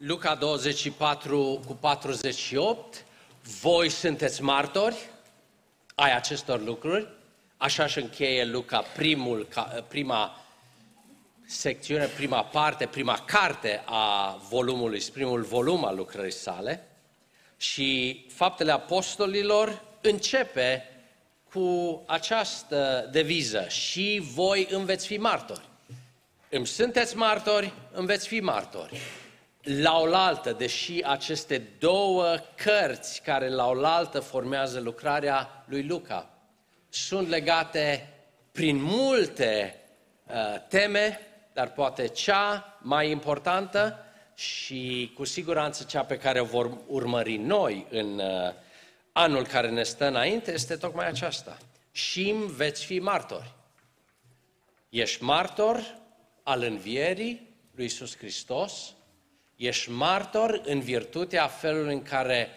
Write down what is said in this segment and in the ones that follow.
Luca 24 cu 48, voi sunteți martori ai acestor lucruri, așa și încheie Luca primul, prima secțiune, prima parte, prima carte a volumului, primul volum al lucrării sale și Faptele Apostolilor începe cu această deviză și voi îmi veți fi martori. Îmi sunteți martori, îmi veți fi martori. La oaltă, deși aceste două cărți care la oaltă formează lucrarea lui Luca, sunt legate prin multe uh, teme, dar poate cea mai importantă și cu siguranță cea pe care o vor urmări noi în uh, anul care ne stă înainte este tocmai aceasta. Și veți fi martori. Ești martor al învierii lui Iisus Hristos, ești martor în virtutea felului în care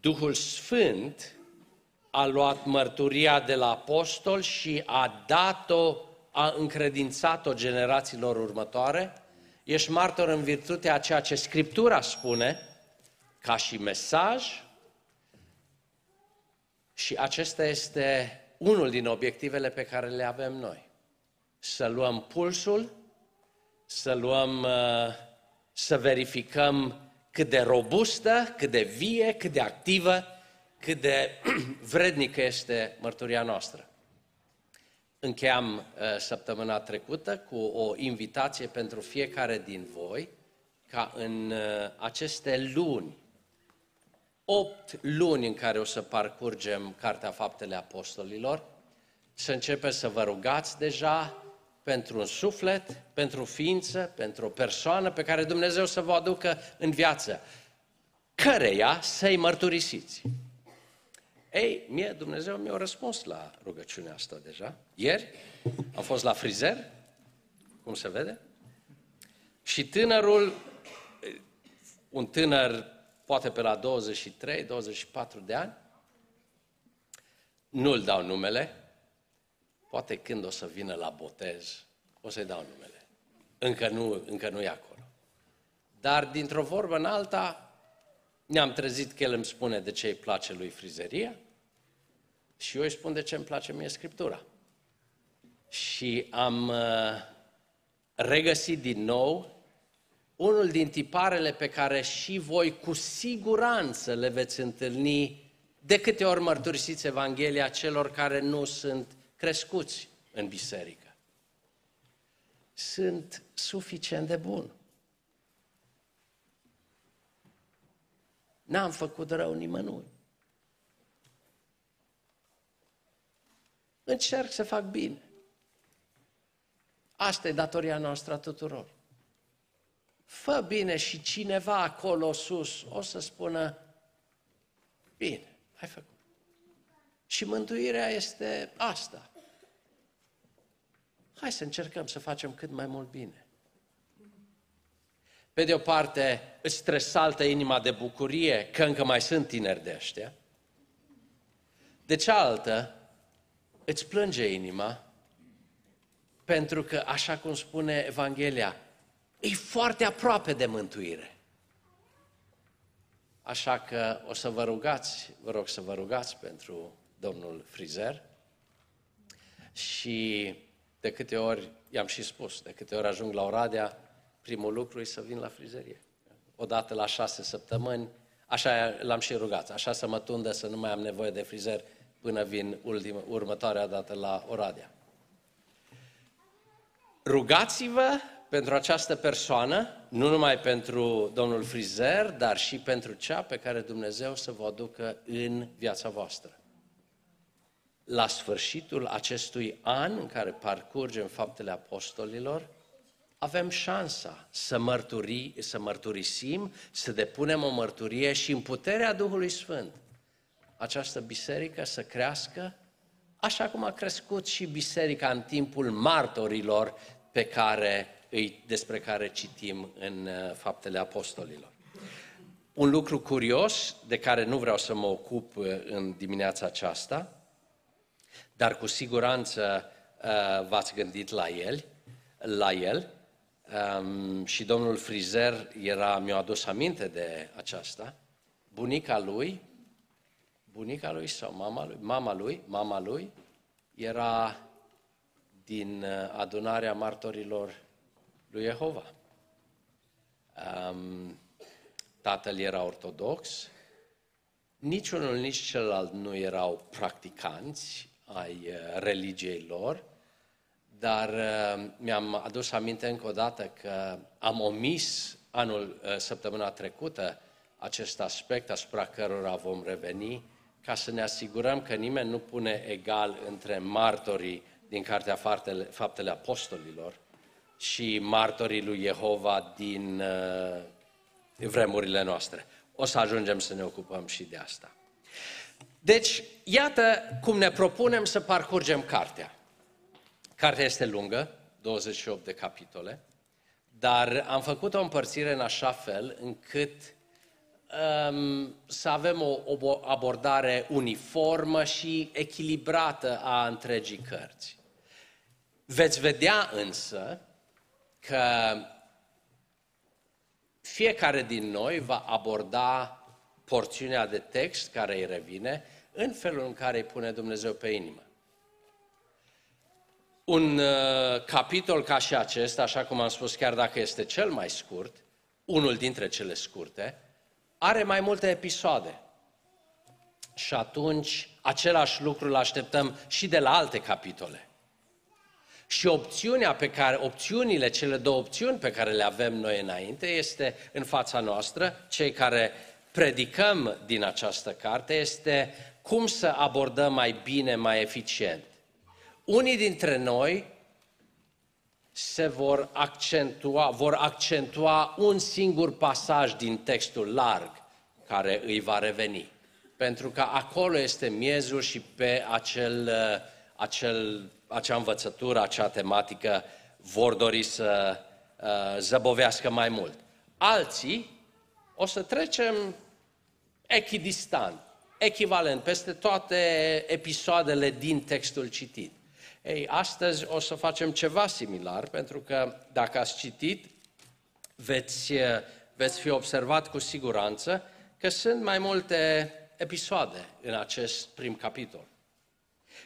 Duhul Sfânt a luat mărturia de la apostol și a dat-o, a încredințat-o generațiilor următoare, ești martor în virtutea a ceea ce Scriptura spune, ca și mesaj, și acesta este unul din obiectivele pe care le avem noi. Să luăm pulsul, să luăm, uh, să verificăm cât de robustă, cât de vie, cât de activă, cât de vrednică este mărturia noastră. Încheiam uh, săptămâna trecută cu o invitație pentru fiecare din voi ca în uh, aceste luni opt luni în care o să parcurgem Cartea Faptele Apostolilor, să începeți să vă rugați deja pentru un suflet, pentru o ființă, pentru o persoană pe care Dumnezeu să vă aducă în viață, căreia să-i mărturisiți. Ei, mie Dumnezeu mi-a răspuns la rugăciunea asta deja. Ieri am fost la frizer, cum se vede, și tânărul, un tânăr poate pe la 23-24 de ani. Nu-l dau numele, poate când o să vină la botez, o să-i dau numele. Încă nu, încă nu e acolo. Dar dintr-o vorbă în alta, ne-am trezit că el îmi spune de ce îi place lui frizeria și eu îi spun de ce îmi place mie Scriptura. Și am uh, regăsit din nou unul din tiparele pe care și voi cu siguranță le veți întâlni de câte ori mărturisiți Evanghelia celor care nu sunt crescuți în biserică. Sunt suficient de bun. N-am făcut rău nimănui. Încerc să fac bine. Asta e datoria noastră a tuturor fă bine și cineva acolo sus o să spună, bine, ai făcut. Și mântuirea este asta. Hai să încercăm să facem cât mai mult bine. Pe de o parte, îți tresaltă inima de bucurie că încă mai sunt tineri de ăștia. De cealaltă, îți plânge inima pentru că, așa cum spune Evanghelia, e foarte aproape de mântuire. Așa că o să vă rugați, vă rog să vă rugați pentru domnul frizer și de câte ori, i-am și spus, de câte ori ajung la Oradea, primul lucru e să vin la frizerie. Odată la șase săptămâni, așa l-am și rugat, așa să mă tundă să nu mai am nevoie de frizer până vin ultima, următoarea dată la Oradea. Rugați-vă pentru această persoană, nu numai pentru domnul frizer, dar și pentru cea pe care Dumnezeu să vă aducă în viața voastră. La sfârșitul acestui an în care parcurgem faptele apostolilor, avem șansa să, mărturi, să mărturisim, să depunem o mărturie și în puterea Duhului Sfânt această biserică să crească așa cum a crescut și biserica în timpul martorilor pe care despre care citim în uh, Faptele Apostolilor. Un lucru curios de care nu vreau să mă ocup uh, în dimineața aceasta, dar cu siguranță uh, v-ați gândit la el, la el. um, și domnul frizer era, mi-a adus aminte de aceasta, bunica lui, bunica lui sau mama lui, mama lui, mama lui, era din uh, adunarea martorilor lui Jehova. Um, tatăl era ortodox, niciunul, nici celălalt nu erau practicanți ai uh, religiei lor, dar uh, mi-am adus aminte încă o dată că am omis anul, săptămâna trecută, acest aspect asupra cărora vom reveni, ca să ne asigurăm că nimeni nu pune egal între martorii din Cartea Faptele, Faptele Apostolilor și martorii lui Jehova din uh, vremurile noastre. O să ajungem să ne ocupăm și de asta. Deci, iată cum ne propunem să parcurgem cartea. Cartea este lungă, 28 de capitole, dar am făcut o împărțire în așa fel încât um, să avem o, o abordare uniformă și echilibrată a întregii cărți. Veți vedea însă că fiecare din noi va aborda porțiunea de text care îi revine în felul în care îi pune Dumnezeu pe inimă. Un uh, capitol ca și acesta, așa cum am spus, chiar dacă este cel mai scurt, unul dintre cele scurte, are mai multe episoade. Și atunci același lucru îl așteptăm și de la alte capitole. Și opțiunea pe care, opțiunile, cele două opțiuni pe care le avem noi înainte, este în fața noastră, cei care predicăm din această carte, este cum să abordăm mai bine, mai eficient. Unii dintre noi se vor accentua, vor accentua un singur pasaj din textul larg care îi va reveni. Pentru că acolo este miezul și pe acel, acel, acea învățătură, acea tematică vor dori să uh, zăbovească mai mult. Alții o să trecem echidistant, echivalent, peste toate episoadele din textul citit. Ei, astăzi o să facem ceva similar, pentru că dacă ați citit, veți, veți fi observat cu siguranță că sunt mai multe episoade în acest prim capitol.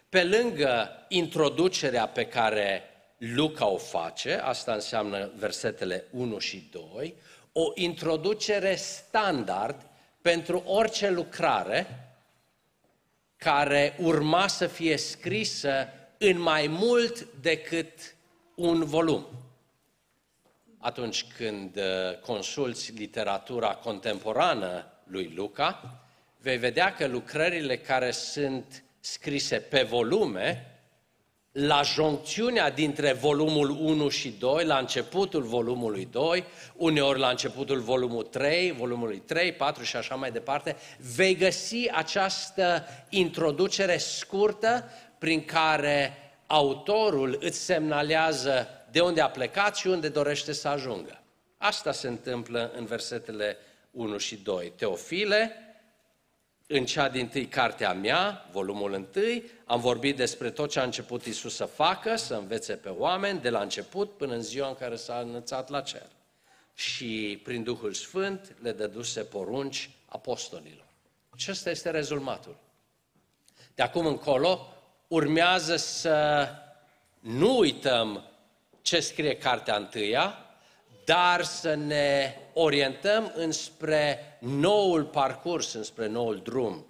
Pe lângă introducerea pe care Luca o face, asta înseamnă versetele 1 și 2, o introducere standard pentru orice lucrare care urma să fie scrisă în mai mult decât un volum. Atunci când uh, consulți literatura contemporană lui Luca, vei vedea că lucrările care sunt scrise pe volume, la joncțiunea dintre volumul 1 și 2, la începutul volumului 2, uneori la începutul volumului 3, volumului 3, 4 și așa mai departe, vei găsi această introducere scurtă prin care autorul îți semnalează de unde a plecat și unde dorește să ajungă. Asta se întâmplă în versetele 1 și 2. Teofile, în cea din tâi cartea mea, volumul 1, am vorbit despre tot ce a început Isus să facă, să învețe pe oameni, de la început până în ziua în care s-a înălțat la cer. Și prin Duhul Sfânt le dăduse porunci apostolilor. Acesta este rezultatul. De acum încolo, urmează să nu uităm ce scrie cartea întâia, dar să ne orientăm înspre noul parcurs, înspre noul drum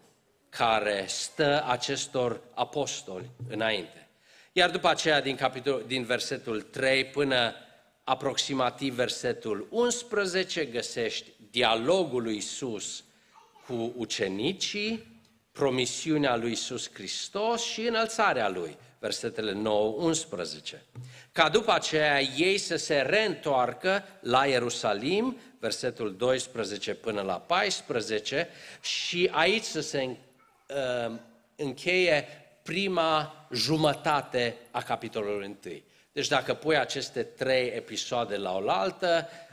care stă acestor apostoli înainte. Iar după aceea, din, capitol, din versetul 3 până aproximativ versetul 11, găsești dialogul lui Isus cu ucenicii, promisiunea lui Isus Hristos și înălțarea lui, versetele 9-11. Ca după aceea ei să se reîntoarcă la Ierusalim, versetul 12 până la 14, și aici să se uh, încheie prima jumătate a capitolului 1. Deci dacă pui aceste trei episoade la oaltă, uh,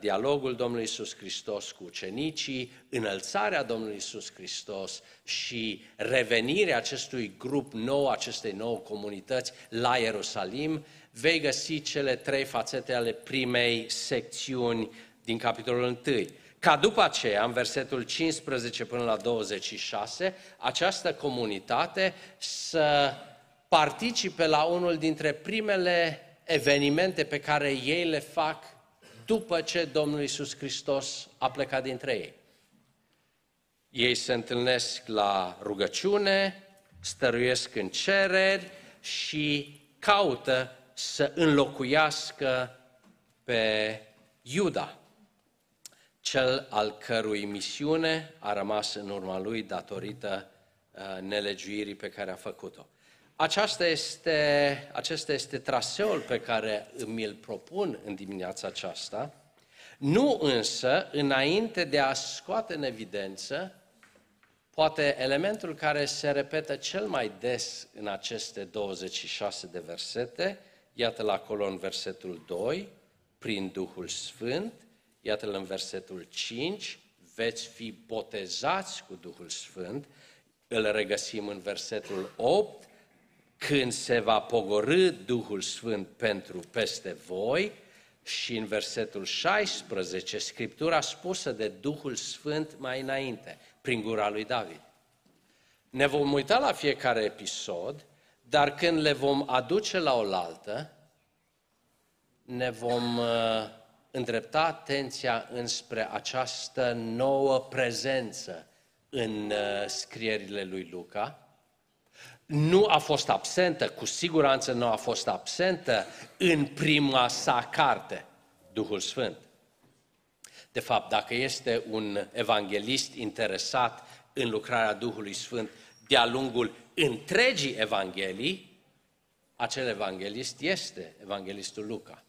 dialogul Domnului Isus Hristos cu ucenicii, înălțarea Domnului Isus Hristos și revenirea acestui grup nou, acestei nouă comunități la Ierusalim, vei găsi cele trei fațete ale primei secțiuni din capitolul 1. Ca după aceea, în versetul 15 până la 26, această comunitate să participe la unul dintre primele evenimente pe care ei le fac după ce Domnul Isus Hristos a plecat dintre ei. Ei se întâlnesc la rugăciune, stăruiesc în cereri și caută să înlocuiască pe Iuda, cel al cărui misiune a rămas în urma lui datorită uh, nelegiuirii pe care a făcut-o. Aceasta este, acesta este traseul pe care mi-l propun în dimineața aceasta, nu însă înainte de a scoate în evidență poate elementul care se repetă cel mai des în aceste 26 de versete, iată-l acolo în versetul 2, prin Duhul Sfânt, iată-l în versetul 5, veți fi botezați cu Duhul Sfânt, îl regăsim în versetul 8, când se va pogorâ Duhul Sfânt pentru peste voi, și în versetul 16, Scriptura spusă de Duhul Sfânt mai înainte, prin gura lui David. Ne vom uita la fiecare episod, dar când le vom aduce la oaltă, ne vom uh, îndrepta atenția înspre această nouă prezență în uh, scrierile lui Luca, nu a fost absentă, cu siguranță nu a fost absentă în prima sa carte, Duhul Sfânt. De fapt, dacă este un evanghelist interesat în lucrarea Duhului Sfânt de-a lungul întregii Evanghelii, acel evanghelist este evanghelistul Luca.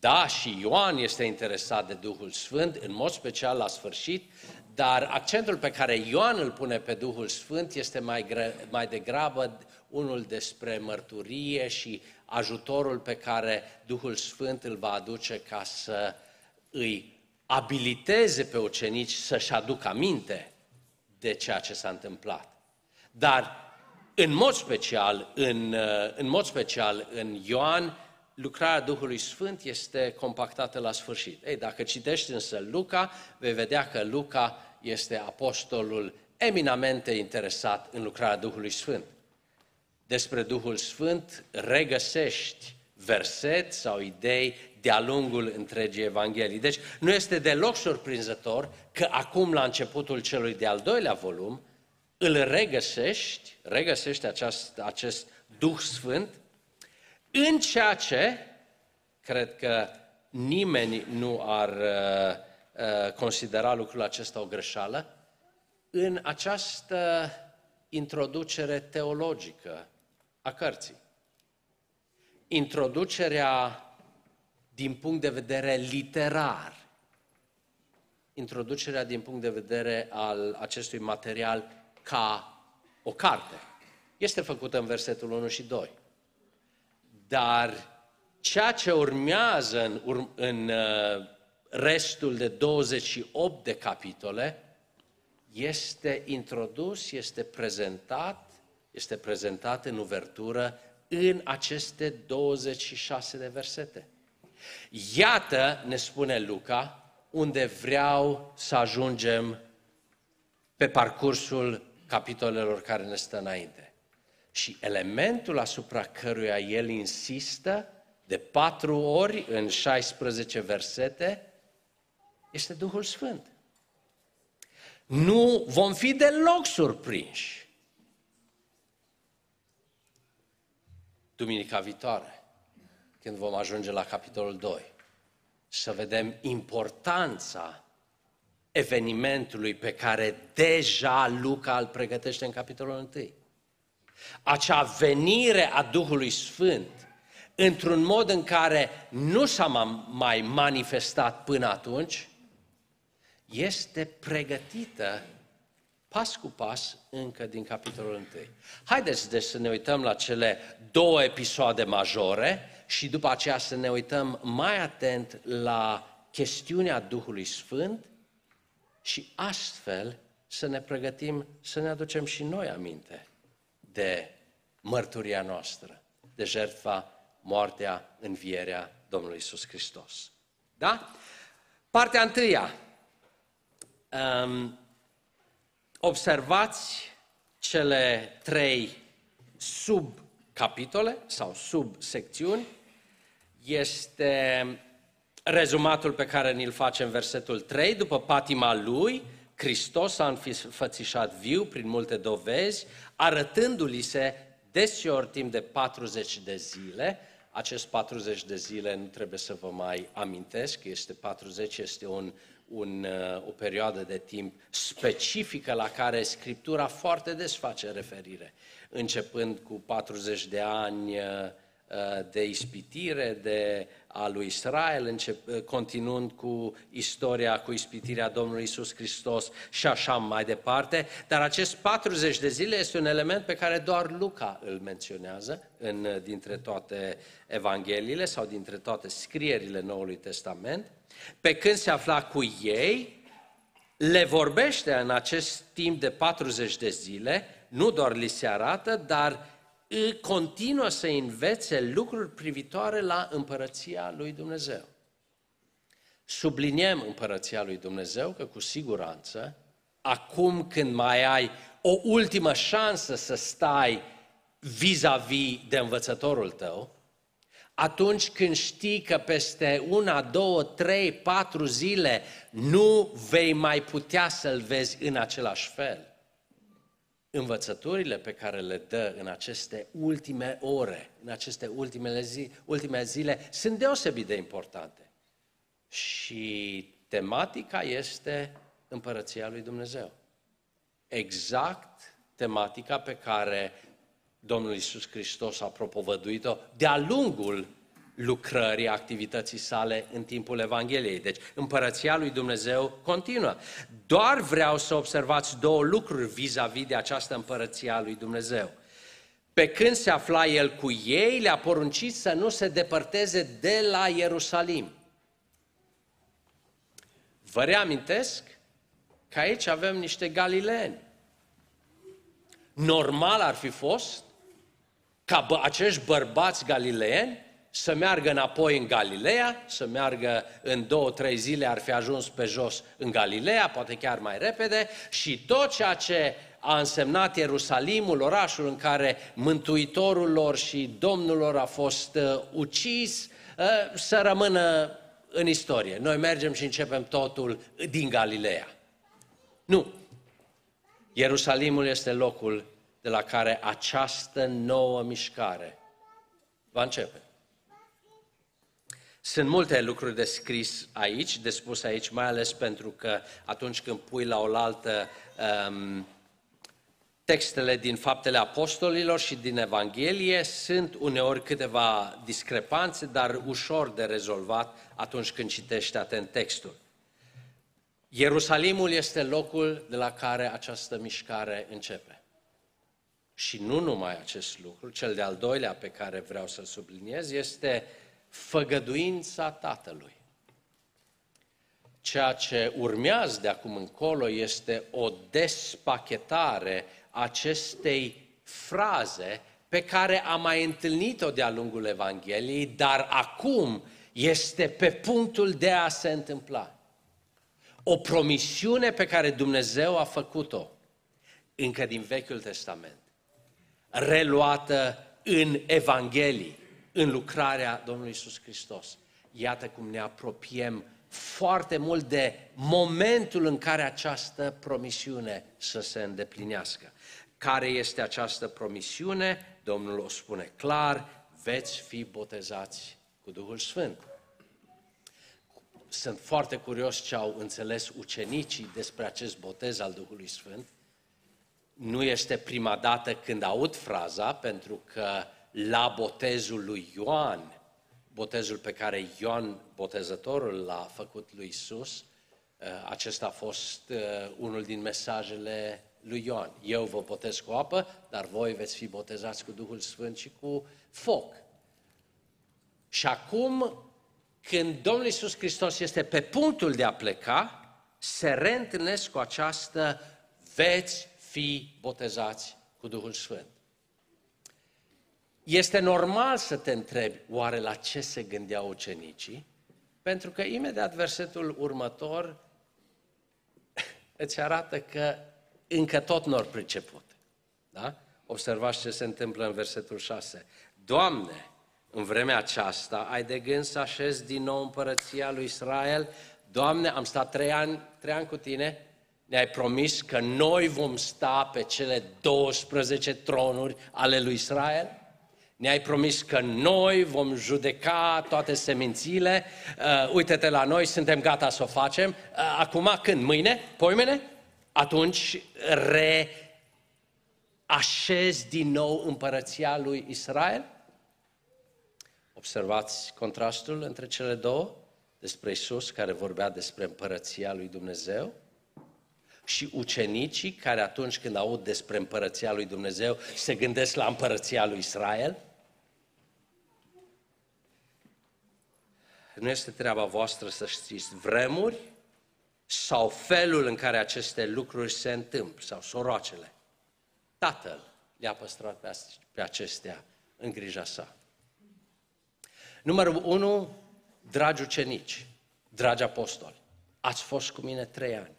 Da, și Ioan este interesat de Duhul Sfânt, în mod special la sfârșit, dar accentul pe care Ioan îl pune pe Duhul Sfânt este mai, gre, mai degrabă unul despre mărturie și ajutorul pe care Duhul Sfânt îl va aduce ca să îi abiliteze pe ucenici să-și aducă aminte de ceea ce s-a întâmplat. Dar în mod special, în, în mod special în Ioan, lucrarea Duhului Sfânt este compactată la sfârșit. Ei, dacă citești însă Luca, vei vedea că Luca este apostolul eminamente interesat în lucrarea Duhului Sfânt. Despre Duhul Sfânt regăsești verset sau idei de-a lungul întregii Evanghelii. Deci nu este deloc surprinzător că acum, la începutul celui de-al doilea volum, îl regăsești, regăsești acest, acest Duh Sfânt în ceea ce, cred că nimeni nu ar uh, uh, considera lucrul acesta o greșeală, în această introducere teologică a cărții. Introducerea din punct de vedere literar, introducerea din punct de vedere al acestui material ca o carte. Este făcută în versetul 1 și 2. Dar ceea ce urmează în, în uh, restul de 28 de capitole este introdus, este prezentat, este prezentat în uvertură în aceste 26 de versete. Iată, ne spune Luca, unde vreau să ajungem pe parcursul capitolelor care ne stă înainte. Și elementul asupra căruia el insistă de patru ori în 16 versete este Duhul Sfânt. Nu vom fi deloc surprinși. Duminica viitoare, când vom ajunge la capitolul 2, să vedem importanța evenimentului pe care deja Luca îl pregătește în capitolul 1. Acea venire a Duhului Sfânt într-un mod în care nu s-a mai manifestat până atunci, este pregătită pas cu pas încă din capitolul 1. Haideți deci să ne uităm la cele două episoade majore și după aceea să ne uităm mai atent la chestiunea Duhului Sfânt și astfel să ne pregătim să ne aducem și noi aminte de mărturia noastră, de jertfa, moartea, învierea Domnului Isus Hristos. Da? Partea întâia. Um, observați cele trei subcapitole sau subsecțiuni. Este rezumatul pe care ni-l face în versetul 3. După patima lui, Hristos a înfățișat viu prin multe dovezi, arătându-li se deseori timp de 40 de zile. Acest 40 de zile nu trebuie să vă mai amintesc, este 40, este un, un, uh, o perioadă de timp specifică la care Scriptura foarte des face referire, începând cu 40 de ani uh, uh, de ispitire, de a lui Israel, încep, continuând cu istoria, cu ispitirea Domnului Isus Hristos și așa mai departe. Dar acest 40 de zile este un element pe care doar Luca îl menționează în, dintre toate evangheliile sau dintre toate scrierile Noului Testament. Pe când se afla cu ei, le vorbește în acest timp de 40 de zile, nu doar li se arată, dar continuă să învețe lucruri privitoare la împărăția lui Dumnezeu. Subliniem împărăția lui Dumnezeu că cu siguranță, acum când mai ai o ultimă șansă să stai vis-a-vis de învățătorul tău, atunci când știi că peste una, două, trei, patru zile nu vei mai putea să-l vezi în același fel, învățăturile pe care le dă în aceste ultime ore, în aceste ultimele zi, ultime zile, sunt deosebit de importante. Și tematica este împărăția lui Dumnezeu. Exact tematica pe care Domnul Isus Hristos a propovăduit-o de-a lungul lucrării, activității sale în timpul Evangheliei. Deci, împărăția lui Dumnezeu continuă. Doar vreau să observați două lucruri vis-a-vis de această împărăție a lui Dumnezeu. Pe când se afla el cu ei, le-a poruncit să nu se depărteze de la Ierusalim. Vă reamintesc că aici avem niște galileeni. Normal ar fi fost ca acești bărbați galileeni să meargă înapoi în Galileea, să meargă în două, trei zile, ar fi ajuns pe jos în Galileea, poate chiar mai repede, și tot ceea ce a însemnat Ierusalimul, orașul în care Mântuitorul lor și Domnul lor a fost uh, ucis, uh, să rămână în istorie. Noi mergem și începem totul din Galileea. Nu. Ierusalimul este locul de la care această nouă mișcare va începe. Sunt multe lucruri de scris aici, de spus aici, mai ales pentru că atunci când pui la oaltă um, textele din Faptele Apostolilor și din Evanghelie, sunt uneori câteva discrepanțe, dar ușor de rezolvat atunci când citești atent textul. Ierusalimul este locul de la care această mișcare începe. Și nu numai acest lucru, cel de-al doilea pe care vreau să-l subliniez este făgăduința Tatălui. Ceea ce urmează de acum încolo este o despachetare acestei fraze pe care am mai întâlnit-o de-a lungul Evangheliei, dar acum este pe punctul de a se întâmpla. O promisiune pe care Dumnezeu a făcut-o încă din Vechiul Testament, reluată în Evanghelii în lucrarea Domnului Isus Hristos. Iată cum ne apropiem foarte mult de momentul în care această promisiune să se îndeplinească. Care este această promisiune? Domnul o spune clar, veți fi botezați cu Duhul Sfânt. Sunt foarte curios ce au înțeles ucenicii despre acest botez al Duhului Sfânt. Nu este prima dată când aud fraza, pentru că la botezul lui Ioan, botezul pe care Ioan, botezătorul, l-a făcut lui Isus, uh, acesta a fost uh, unul din mesajele lui Ioan. Eu vă botez cu apă, dar voi veți fi botezați cu Duhul Sfânt și cu foc. Și acum, când Domnul Iisus Hristos este pe punctul de a pleca, se reîntâlnesc cu această veți fi botezați cu Duhul Sfânt. Este normal să te întrebi oare la ce se gândeau ucenicii, pentru că imediat versetul următor îți arată că încă tot nu au priceput. Da? Observați ce se întâmplă în versetul 6. Doamne, în vremea aceasta ai de gând să așezi din nou împărăția lui Israel? Doamne, am stat trei ani, trei ani cu tine, ne-ai promis că noi vom sta pe cele 12 tronuri ale lui Israel? Ne-ai promis că noi vom judeca toate semințiile. Uh, uite-te la noi, suntem gata să o facem. Uh, acum când? Mâine? Poimene? Atunci reașezi din nou împărăția lui Israel? Observați contrastul între cele două? Despre Isus care vorbea despre împărăția lui Dumnezeu și ucenicii care atunci când aud despre împărăția lui Dumnezeu se gândesc la împărăția lui Israel? Nu este treaba voastră să știți vremuri sau felul în care aceste lucruri se întâmplă, sau soroacele. Tatăl le-a păstrat pe acestea în grija sa. Numărul unu, dragi ucenici, dragi apostoli, ați fost cu mine trei ani.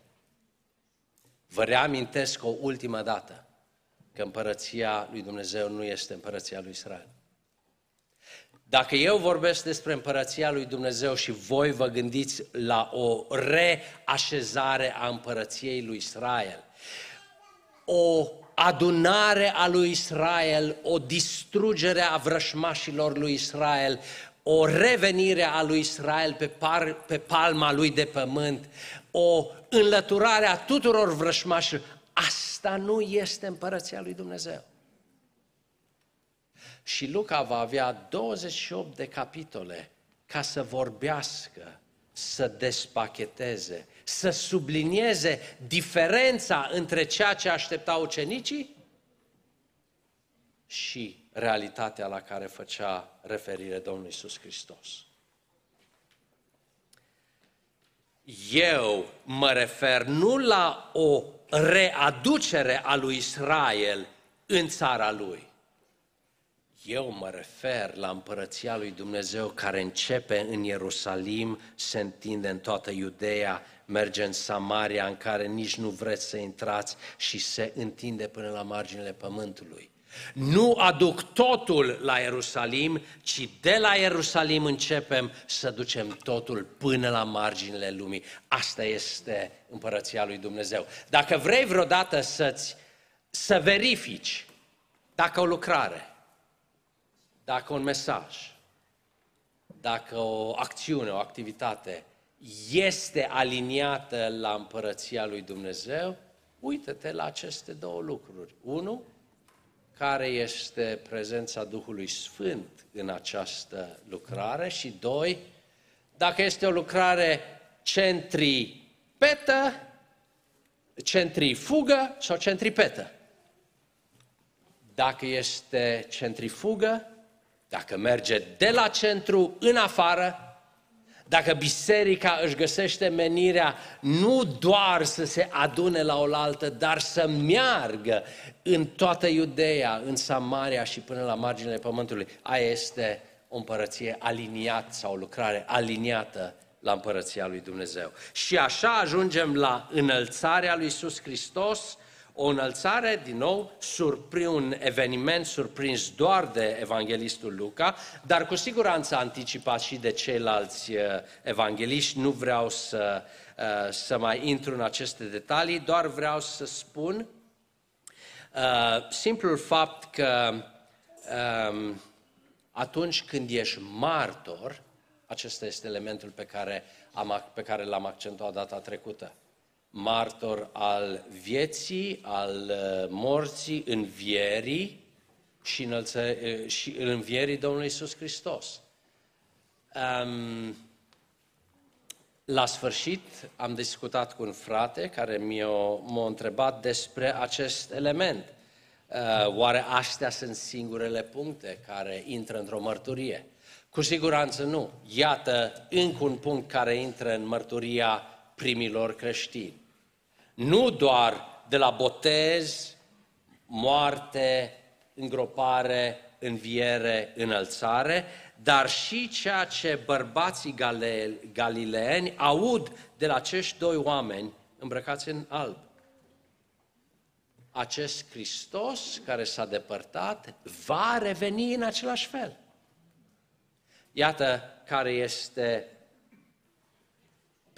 Vă reamintesc o ultimă dată că împărăția lui Dumnezeu nu este împărăția lui Israel. Dacă eu vorbesc despre împărăția lui Dumnezeu și voi vă gândiți la o reașezare a împărăției lui Israel, o adunare a lui Israel, o distrugere a vrășmașilor lui Israel, o revenire a lui Israel pe, par, pe palma lui de pământ, o înlăturare a tuturor vrășmașilor. Asta nu este împărăția lui Dumnezeu. Și Luca va avea 28 de capitole ca să vorbească, să despacheteze, să sublinieze diferența între ceea ce așteptau ucenicii și realitatea la care făcea referire Domnul Isus Hristos. Eu mă refer nu la o readucere a lui Israel în țara lui. Eu mă refer la împărăția lui Dumnezeu care începe în Ierusalim, se întinde în toată Iudeea, merge în Samaria în care nici nu vreți să intrați și se întinde până la marginile pământului. Nu aduc totul la Ierusalim, ci de la Ierusalim începem să ducem totul până la marginile lumii. Asta este împărăția lui Dumnezeu. Dacă vrei vreodată să-ți, să verifici dacă o lucrare, dacă un mesaj, dacă o acțiune, o activitate este aliniată la împărăția lui Dumnezeu, uită-te la aceste două lucruri. Unu, care este prezența Duhului Sfânt în această lucrare și doi, dacă este o lucrare centripetă, centrifugă sau centripetă. Dacă este centrifugă, dacă merge de la centru în afară, dacă biserica își găsește menirea nu doar să se adune la oaltă, dar să meargă în toată Iudeea, în Samaria și până la marginile pământului, aia este o împărăție aliniată sau o lucrare aliniată la împărăția lui Dumnezeu. Și așa ajungem la înălțarea lui Iisus Hristos, o înălțare, din nou, surpri, un eveniment surprins doar de evanghelistul Luca, dar cu siguranță anticipat și de ceilalți uh, evangeliști. Nu vreau să, uh, să mai intru în aceste detalii, doar vreau să spun uh, simplul fapt că um, atunci când ești martor, acesta este elementul pe care, am, pe care l-am accentuat data trecută martor al vieții, al uh, morții, învierii și, înălță, uh, și învierii Domnului Isus Hristos. Um, la sfârșit am discutat cu un frate care mi-a, întrebat despre acest element. Uh, oare astea sunt singurele puncte care intră într-o mărturie? Cu siguranță nu. Iată încă un punct care intră în mărturia primilor creștini. Nu doar de la botez, moarte, îngropare, înviere, înălțare, dar și ceea ce bărbații galileeni aud de la acești doi oameni îmbrăcați în alb. Acest Hristos care s-a depărtat va reveni în același fel. Iată care este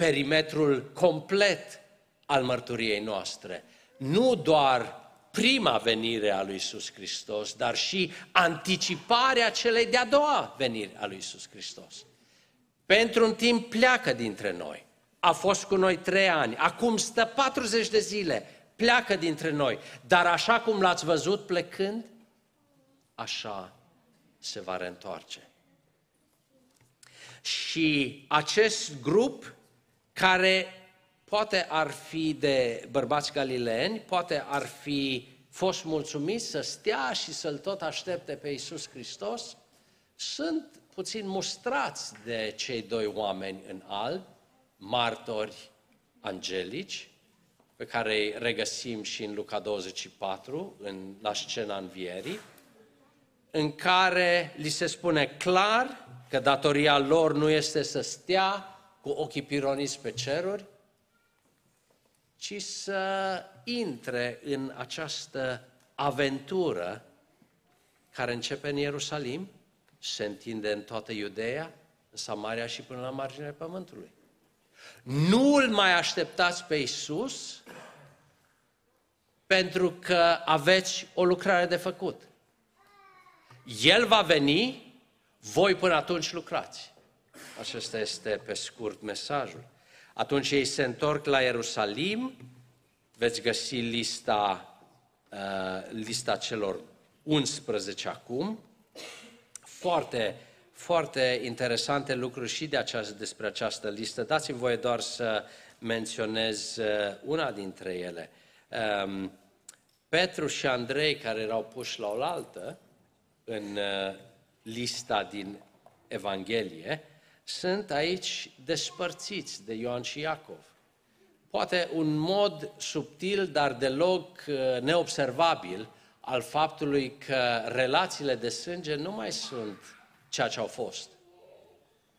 perimetrul complet al mărturiei noastre. Nu doar prima venire a lui Isus Hristos, dar și anticiparea celei de-a doua veniri a lui Isus Hristos. Pentru un timp pleacă dintre noi. A fost cu noi trei ani, acum stă 40 de zile, pleacă dintre noi. Dar așa cum l-ați văzut plecând, așa se va reîntoarce. Și acest grup care poate ar fi de bărbați galileeni, poate ar fi fost mulțumiți să stea și să-L tot aștepte pe Iisus Hristos, sunt puțin mustrați de cei doi oameni în alb, martori angelici, pe care îi regăsim și în Luca 24, în, la scena învierii, în care li se spune clar că datoria lor nu este să stea cu ochii pironiți pe ceruri, ci să intre în această aventură care începe în Ierusalim, se întinde în toată Iudeea, în Samaria și până la marginea pământului. Nu îl mai așteptați pe Isus pentru că aveți o lucrare de făcut. El va veni, voi până atunci lucrați. Acesta este pe scurt mesajul. Atunci ei se întorc la Ierusalim, veți găsi lista, uh, lista celor 11 acum. Foarte, foarte interesante lucruri și de această, despre această listă. Dați-mi voie doar să menționez uh, una dintre ele. Um, Petru și Andrei, care erau puși la oaltă în uh, lista din Evanghelie, sunt aici despărțiți de Ioan și Iacov. Poate un mod subtil, dar deloc uh, neobservabil, al faptului că relațiile de sânge nu mai sunt ceea ce au fost.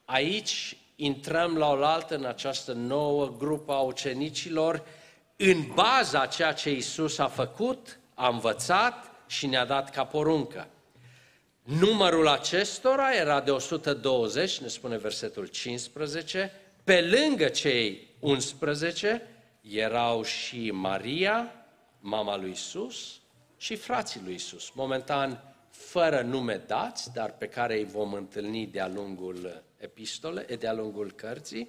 Aici intrăm la oaltă în această nouă grupă a ucenicilor în baza ceea ce Isus a făcut, a învățat și ne-a dat ca poruncă. Numărul acestora era de 120, ne spune versetul 15, pe lângă cei 11 erau și Maria, mama lui Isus, și frații lui Isus. Momentan, fără nume dați, dar pe care îi vom întâlni de-a lungul epistole, de-a lungul cărții.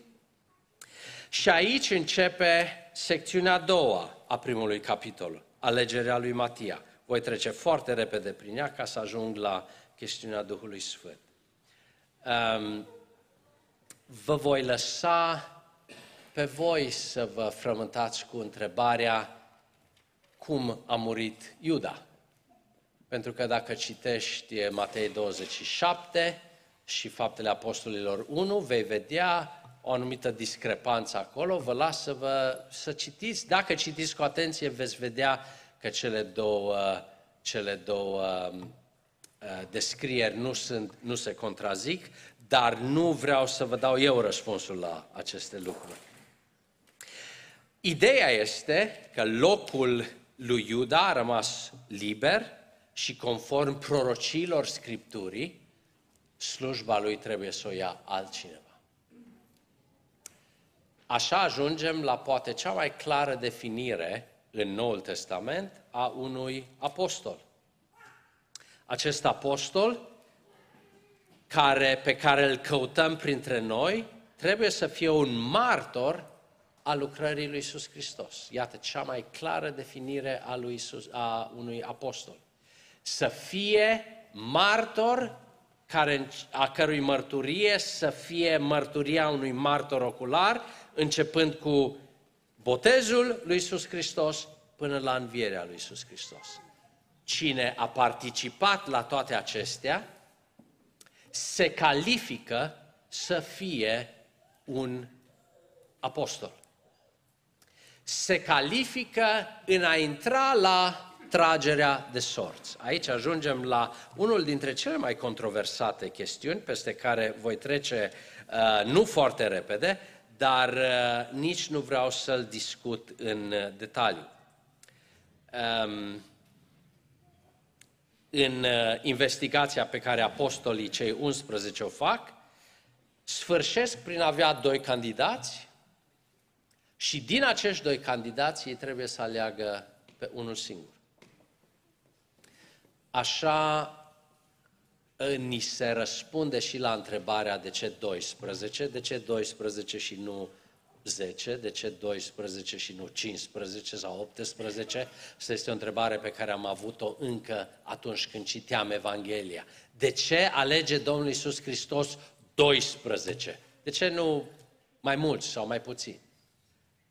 Și aici începe secțiunea a doua a primului capitol, alegerea lui Matia. Voi trece foarte repede prin ea ca să ajung la chestiunea Duhului Sfânt. Um, vă voi lăsa pe voi să vă frământați cu întrebarea cum a murit Iuda. Pentru că dacă citești Matei 27 și Faptele Apostolilor 1, vei vedea o anumită discrepanță acolo. Vă las să, vă, să citiți. Dacă citiți cu atenție, veți vedea că cele două, cele două Uh, descrieri nu, sunt, nu se contrazic, dar nu vreau să vă dau eu răspunsul la aceste lucruri. Ideea este că locul lui Iuda a rămas liber și conform prorocilor Scripturii, slujba lui trebuie să o ia altcineva. Așa ajungem la poate cea mai clară definire în Noul Testament a unui apostol acest apostol care, pe care îl căutăm printre noi trebuie să fie un martor a lucrării lui Isus Hristos. Iată cea mai clară definire a, lui Isus, a unui apostol. Să fie martor care, a cărui mărturie să fie mărturia unui martor ocular, începând cu botezul lui Isus Hristos până la învierea lui Isus Hristos. Cine a participat la toate acestea se califică să fie un apostol. Se califică în a intra la tragerea de sorți. Aici ajungem la unul dintre cele mai controversate chestiuni peste care voi trece uh, nu foarte repede, dar uh, nici nu vreau să-l discut în uh, detaliu. Um, în uh, investigația pe care apostolii cei 11 o fac, sfârșesc prin a avea doi candidați și din acești doi candidați ei trebuie să aleagă pe unul singur. Așa ni se răspunde și la întrebarea de ce 12, de ce 12 și nu 10, de ce 12 și nu 15 sau 18? Asta este o întrebare pe care am avut-o încă atunci când citeam Evanghelia. De ce alege Domnul Isus Hristos 12? De ce nu mai mulți sau mai puțini?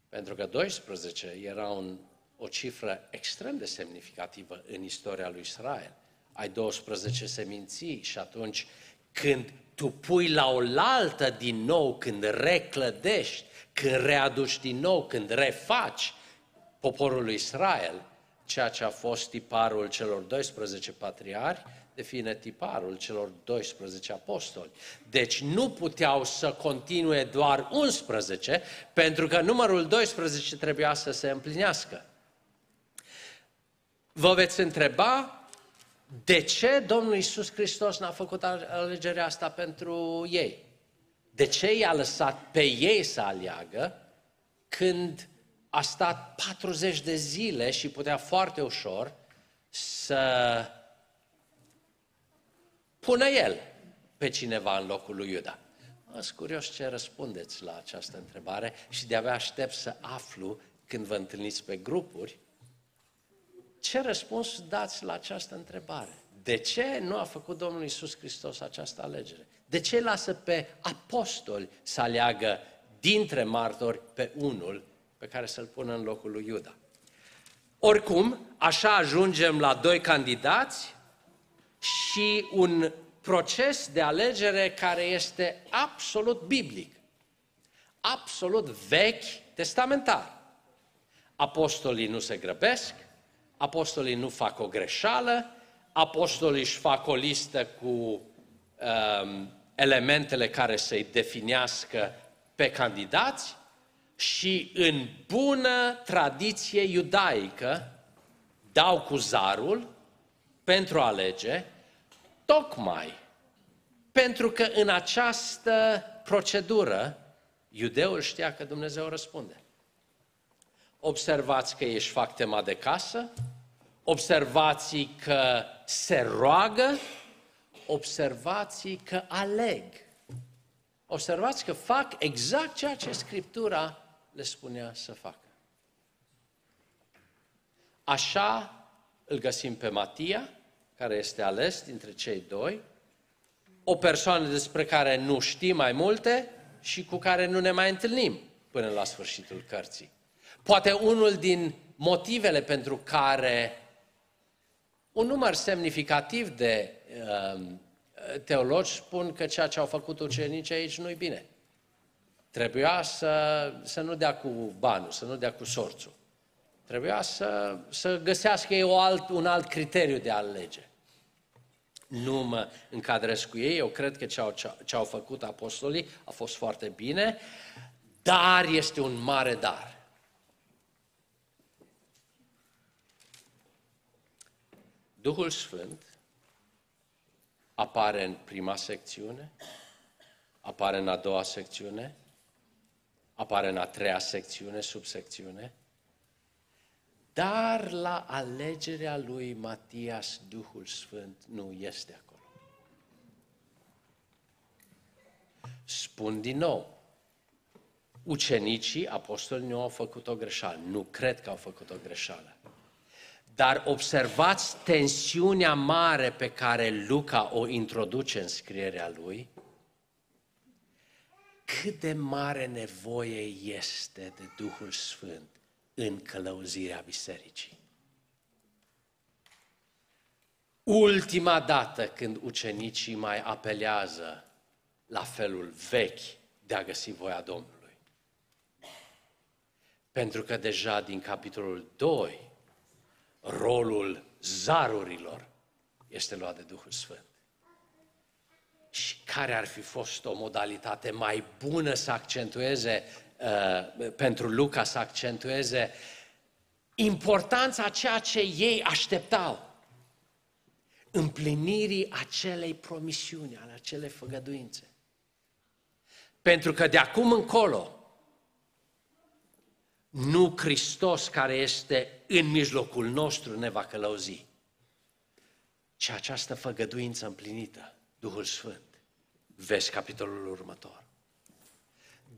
Pentru că 12 era un, o cifră extrem de semnificativă în istoria lui Israel. Ai 12 seminții și atunci când tu pui la oaltă din nou, când reclădești, când readuci din nou, când refaci poporul lui Israel, ceea ce a fost tiparul celor 12 patriari, devine tiparul celor 12 apostoli. Deci nu puteau să continue doar 11, pentru că numărul 12 trebuia să se împlinească. Vă veți întreba de ce Domnul Isus Hristos n-a făcut alegerea asta pentru ei? De ce i-a lăsat pe ei să aleagă când a stat 40 de zile și putea foarte ușor să pună el pe cineva în locul lui Iuda? Sunt curios ce răspundeți la această întrebare și de-abia aștept să aflu când vă întâlniți pe grupuri ce răspuns dați la această întrebare? De ce nu a făcut Domnul Isus Hristos această alegere? De ce lasă pe apostoli să aleagă dintre martori pe unul pe care să-l pună în locul lui Iuda? Oricum, așa ajungem la doi candidați și un proces de alegere care este absolut biblic, absolut vechi, testamentar. Apostolii nu se grăbesc, apostolii nu fac o greșeală, apostolii își fac o listă cu um, elementele care să-i definească pe candidați și în bună tradiție iudaică dau cu zarul pentru a alege, tocmai pentru că în această procedură iudeul știa că Dumnezeu răspunde. Observați că își fac tema de casă, observați că se roagă, observați că aleg. Observați că fac exact ceea ce Scriptura le spunea să facă. Așa îl găsim pe Matia, care este ales dintre cei doi, o persoană despre care nu știm mai multe și cu care nu ne mai întâlnim până la sfârșitul cărții. Poate unul din motivele pentru care un număr semnificativ de uh, teologi spun că ceea ce au făcut ucenicii aici nu-i bine. Trebuia să, să nu dea cu banul, să nu dea cu sorțul. Trebuia să, să găsească ei o alt, un alt criteriu de a alege. Nu mă încadrez cu ei, eu cred că ce au, ce au făcut apostolii a fost foarte bine, dar este un mare dar. Duhul Sfânt apare în prima secțiune, apare în a doua secțiune, apare în a treia secțiune, subsecțiune, dar la alegerea lui Matias, Duhul Sfânt nu este acolo. Spun din nou, ucenicii, apostolii nu au făcut o greșeală. Nu cred că au făcut o greșeală. Dar observați tensiunea mare pe care Luca o introduce în scrierea lui, cât de mare nevoie este de Duhul Sfânt în călăuzirea bisericii. ultima dată când ucenicii mai apelează la felul vechi de a găsi voia Domnului. Pentru că deja din capitolul 2, rolul zarurilor este luat de Duhul Sfânt. Și care ar fi fost o modalitate mai bună să accentueze, uh, pentru Luca să accentueze importanța ceea ce ei așteptau împlinirii acelei promisiuni, ale acelei făgăduințe. Pentru că de acum încolo, nu Hristos care este în mijlocul nostru ne va călăuzi, ci această făgăduință împlinită, Duhul Sfânt. Vezi capitolul următor.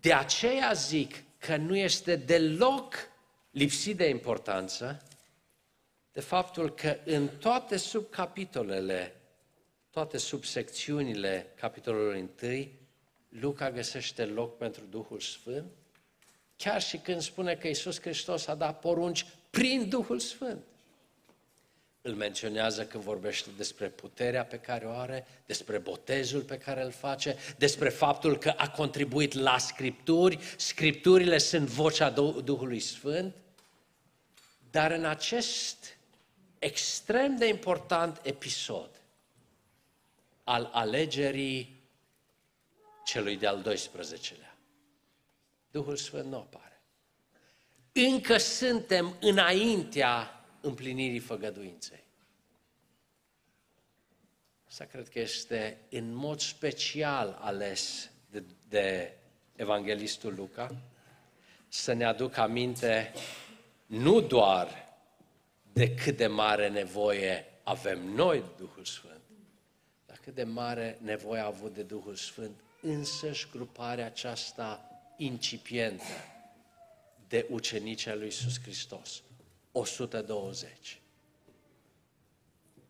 De aceea zic că nu este deloc lipsit de importanță de faptul că în toate subcapitolele, toate subsecțiunile capitolului 1, Luca găsește loc pentru Duhul Sfânt, chiar și când spune că Isus Hristos a dat porunci prin Duhul Sfânt. Îl menționează când vorbește despre puterea pe care o are, despre botezul pe care îl face, despre faptul că a contribuit la Scripturi, Scripturile sunt vocea Duhului Sfânt, dar în acest extrem de important episod al alegerii celui de-al 12-lea. Duhul Sfânt nu apare. Încă suntem înaintea împlinirii făgăduinței. Asta cred că este în mod special ales de, de evanghelistul Luca, să ne aducă aminte nu doar de cât de mare nevoie avem noi de Duhul Sfânt, dar cât de mare nevoie a avut de Duhul Sfânt însăși gruparea aceasta incipientă de ucenici al lui Iisus Hristos. 120.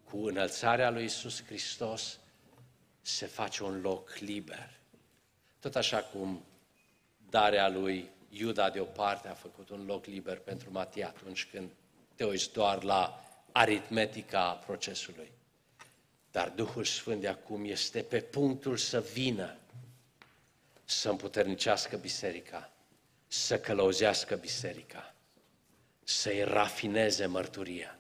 Cu înălțarea lui Iisus Hristos se face un loc liber. Tot așa cum darea lui Iuda deoparte a făcut un loc liber pentru Matia atunci când te uiți doar la aritmetica procesului. Dar Duhul Sfânt de acum este pe punctul să vină, să împuternicească biserica, să călăuzească biserica, să-i rafineze mărturia.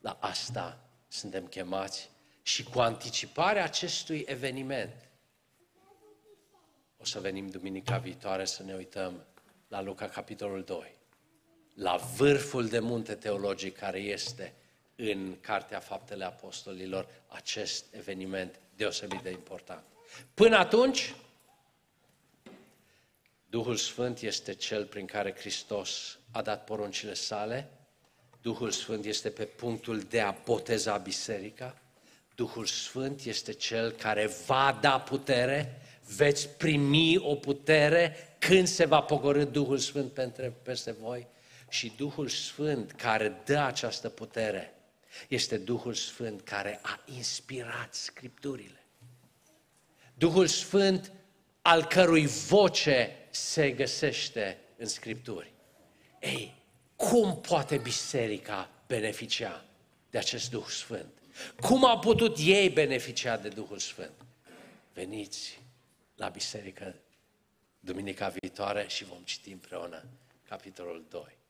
La asta suntem chemați și cu anticiparea acestui eveniment o să venim duminica viitoare să ne uităm la Luca capitolul 2 la vârful de munte teologic care este în Cartea Faptele Apostolilor acest eveniment deosebit de important. Până atunci, Duhul Sfânt este cel prin care Hristos a dat poruncile sale, Duhul Sfânt este pe punctul de a boteza biserica, Duhul Sfânt este cel care va da putere, veți primi o putere când se va pogorâ Duhul Sfânt peste voi. Și Duhul Sfânt care dă această putere este Duhul Sfânt care a inspirat Scripturile. Duhul Sfânt al cărui voce se găsește în Scripturi. Ei, cum poate biserica beneficia de acest Duh Sfânt? Cum au putut ei beneficia de Duhul Sfânt? Veniți la biserică duminica viitoare și vom citi împreună capitolul 2.